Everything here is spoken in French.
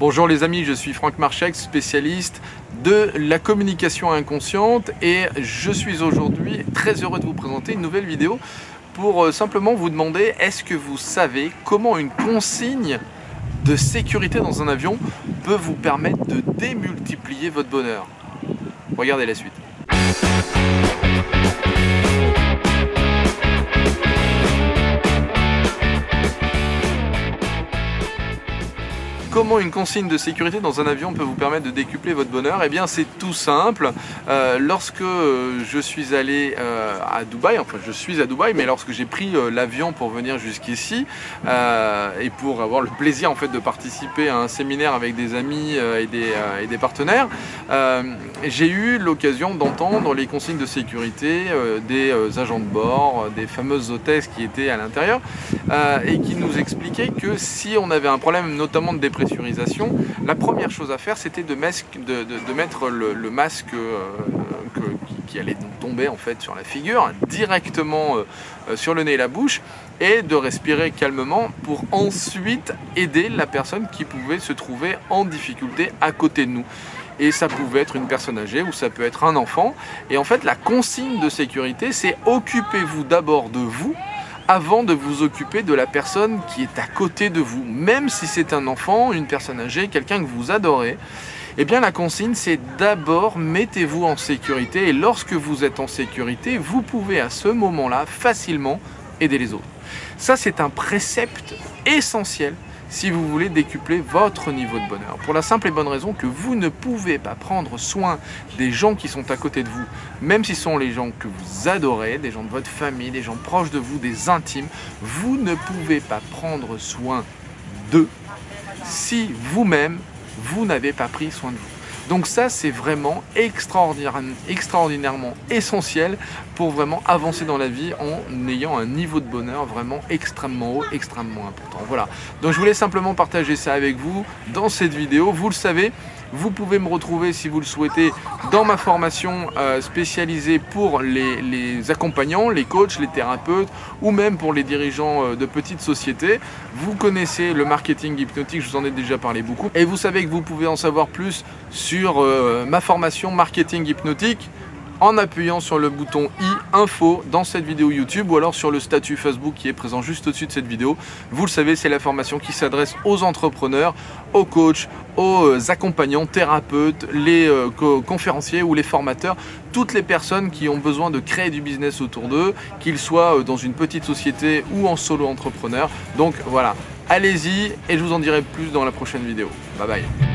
Bonjour les amis, je suis Franck Marchek, spécialiste de la communication inconsciente et je suis aujourd'hui très heureux de vous présenter une nouvelle vidéo pour euh, simplement vous demander est-ce que vous savez comment une consigne de sécurité dans un avion peut vous permettre de démultiplier votre bonheur? Regardez la suite. Comment une consigne de sécurité dans un avion peut vous permettre de décupler votre bonheur Eh bien c'est tout simple. Euh, lorsque euh, je suis allé euh, à Dubaï, enfin je suis à Dubaï, mais lorsque j'ai pris l'avion pour venir jusqu'ici et pour avoir le plaisir en fait de participer à un séminaire avec des amis et des, et, des, partenaires, j'ai eu l'occasion d'entendre les consignes de sécurité des agents de bord, des fameuses hôtesses qui étaient à l'intérieur et qui nous expliquaient que si on avait un problème notamment de dépression, la première chose à faire c'était de, mettre le, masque euh, qui, allait tomber en fait sur la figure directement euh, euh, sur le nez et la bouche et de respirer calmement pour ensuite aider la personne qui pouvait se trouver en difficulté à côté de nous et ça pouvait être une personne âgée ou ça peut être un enfant. Et en fait, la consigne de sécurité, c'est occupez-vous d'abord de vous avant de vous occuper de la personne qui est à côté de vous, même si c'est un enfant, une personne âgée, quelqu'un que vous adorez. Eh bien la consigne c'est d'abord mettez-vous en sécurité et lorsque vous êtes en sécurité, vous pouvez à ce moment-là facilement aider les autres. Ça c'est un précepte essentiel si vous voulez décupler votre niveau de bonheur. Pour la simple et bonne raison que vous ne pouvez pas prendre soin des gens qui sont à côté de vous, même si ce sont les gens que vous adorez, des gens de votre famille, des gens proches de vous, des intimes, vous ne pouvez pas prendre soin d'eux si vous-même, vous n'avez pas pris soin de vous. Donc ça, c'est vraiment extraordinairement essentiel pour vraiment avancer dans la vie en ayant un niveau de bonheur vraiment extrêmement haut, extrêmement important. Voilà. Donc je voulais simplement partager ça avec vous dans cette vidéo. Vous le savez, vous pouvez me retrouver si vous le souhaitez dans ma formation euh, spécialisée pour les, accompagnants, les coachs, les thérapeutes ou même pour les dirigeants euh, de petites sociétés. Vous connaissez le marketing hypnotique, je vous en ai déjà parlé beaucoup. Et vous savez que vous pouvez en savoir plus sur euh, ma formation marketing hypnotique en appuyant sur le bouton i info dans cette vidéo YouTube ou alors sur le statut Facebook qui est présent juste au-dessus de cette vidéo. Vous le savez, c'est la formation qui s'adresse aux entrepreneurs, aux coachs, aux accompagnants, thérapeutes, les euh, conférenciers ou les formateurs, toutes les personnes qui ont besoin de créer du business autour d'eux, qu'ils soient euh, dans une petite société ou en solo entrepreneur. Donc voilà, allez-y et je vous en dirai plus dans la prochaine vidéo. Bye bye